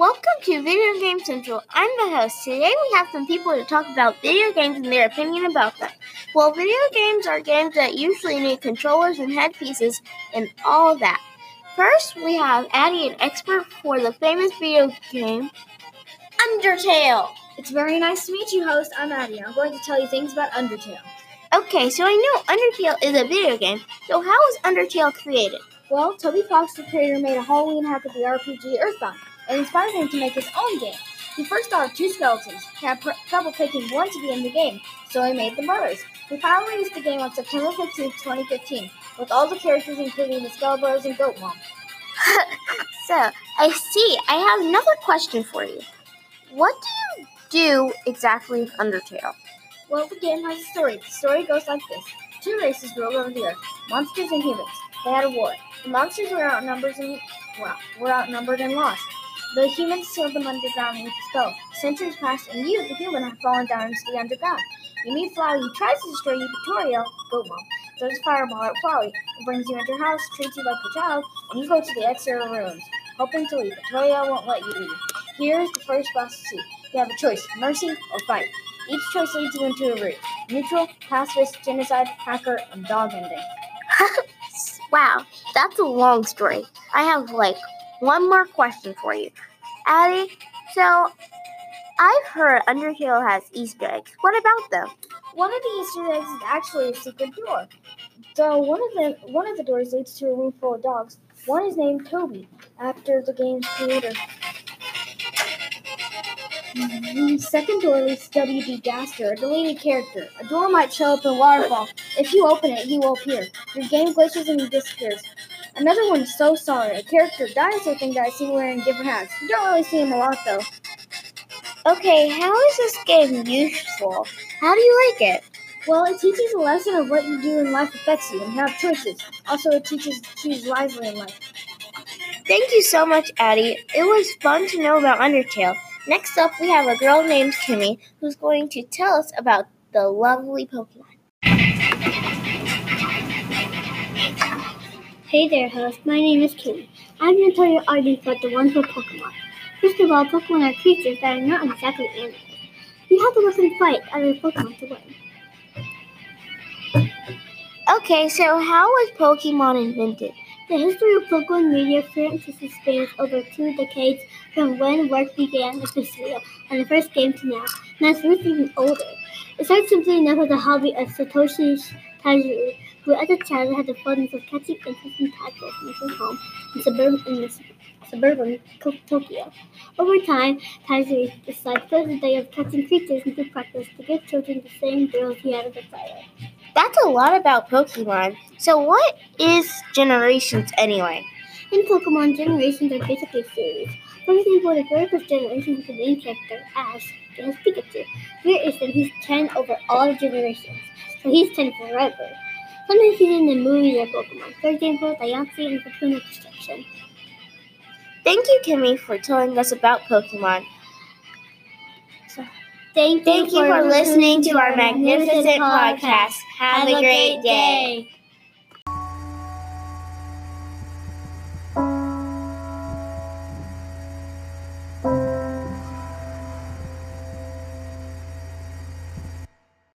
to Video Game Central. I'm the host. Today we have some people to talk about video games and their opinion about them. Well, video games are games that usually need controllers and headpieces and all that. First, we have Addie, an expert for the famous video game Undertale. It's very nice to meet you, host. I'm Addie. I'm going to tell you things about Undertale. Okay, so I know Undertale is a video game. So how was Undertale created? Well, Toby Fox, the creator, made a Halloween hack of the RPG Earthbound and inspired him to make his own game. He first thought of two skeletons. He had pr- trouble picking one to be in the game, so he made the brothers. He finally released the game on September 15, 2015, with all the characters including the Skeleton Brothers and Goat Mom. so, I see. I have another question for you. What do you do exactly in Undertale? Well, the game has a story. The story goes like this. Two races ruled over the earth, monsters and humans. They had a war. The monsters were outnumbered and well, were outnumbered and lost. The humans sealed them underground with a spell. Centuries passed, and you, the human, have fallen down into the underground. You meet Flowey, who tries to destroy you, Toriel, oh, Goat Mom, throws a fireball at Flowey, and brings you into her house, treats you like a child, and you go to the exterior rooms, hoping to leave. Toriel oh, won't let you leave. Here's the first boss to see. You have a choice, mercy or fight. Each choice leads you into a route. Neutral, pacifist, genocide, hacker, and dog ending. wow, that's a long story. I have like one more question for you. Addie, so I've heard Undertale has Easter eggs. What about them? One of the Easter eggs is actually a secret door. So one of the one of the doors leads to a room full of dogs. One is named Toby, after the game's creator. The second door leads to W.D. Gaster, a deleted character. A door might show up in Waterfall. If you open it, he will appear. Your game glitches and he disappears. Another one So Sorry, a character dinosaur thing that I see wearing different hats. You don't really see him a lot though. Okay, how is this game useful? How do you like it? Well, it teaches a lesson of what you do in life affects you and have choices. Also, it teaches to choose wisely in life. Thank you so much, Addie. It was fun to know about Undertale. Next up, we have a girl named Kimmy who's going to tell us about the lovely Pokemon. Hey there, host. My name is Kimmy. I'm going to tell you all about the wonderful Pokemon. First of all, Pokemon are creatures that are not exactly animals. You have to work and fight other Pokemon to win. Okay, so how was Pokemon invented? The history of Pokemon media currently spans over two decades from when work began officially and the first game to now, and it's even older. It started simply enough as a hobby of Satoshi Tajiri, who as a child had the fondness of catching and tadpoles in his home in suburban, in the suburban Tokyo. Over time, Tajiri decided to the day of catching creatures into practice to give children the same thrills he had as a child. That's a lot about Pokemon. So, what is Generations anyway? In Pokemon, Generations are basically series. For example, the very first generation has the main character, Ash, and his Pikachu. Here is that he's 10 over all generations, so he's 10 forever. Sometimes he's in the movies of Pokemon. For example, Diancie and Cocoon of Destruction. Thank you, Kimmy, for telling us about Pokemon. Thank, Thank you for listening to our magnificent podcast. Have a great day.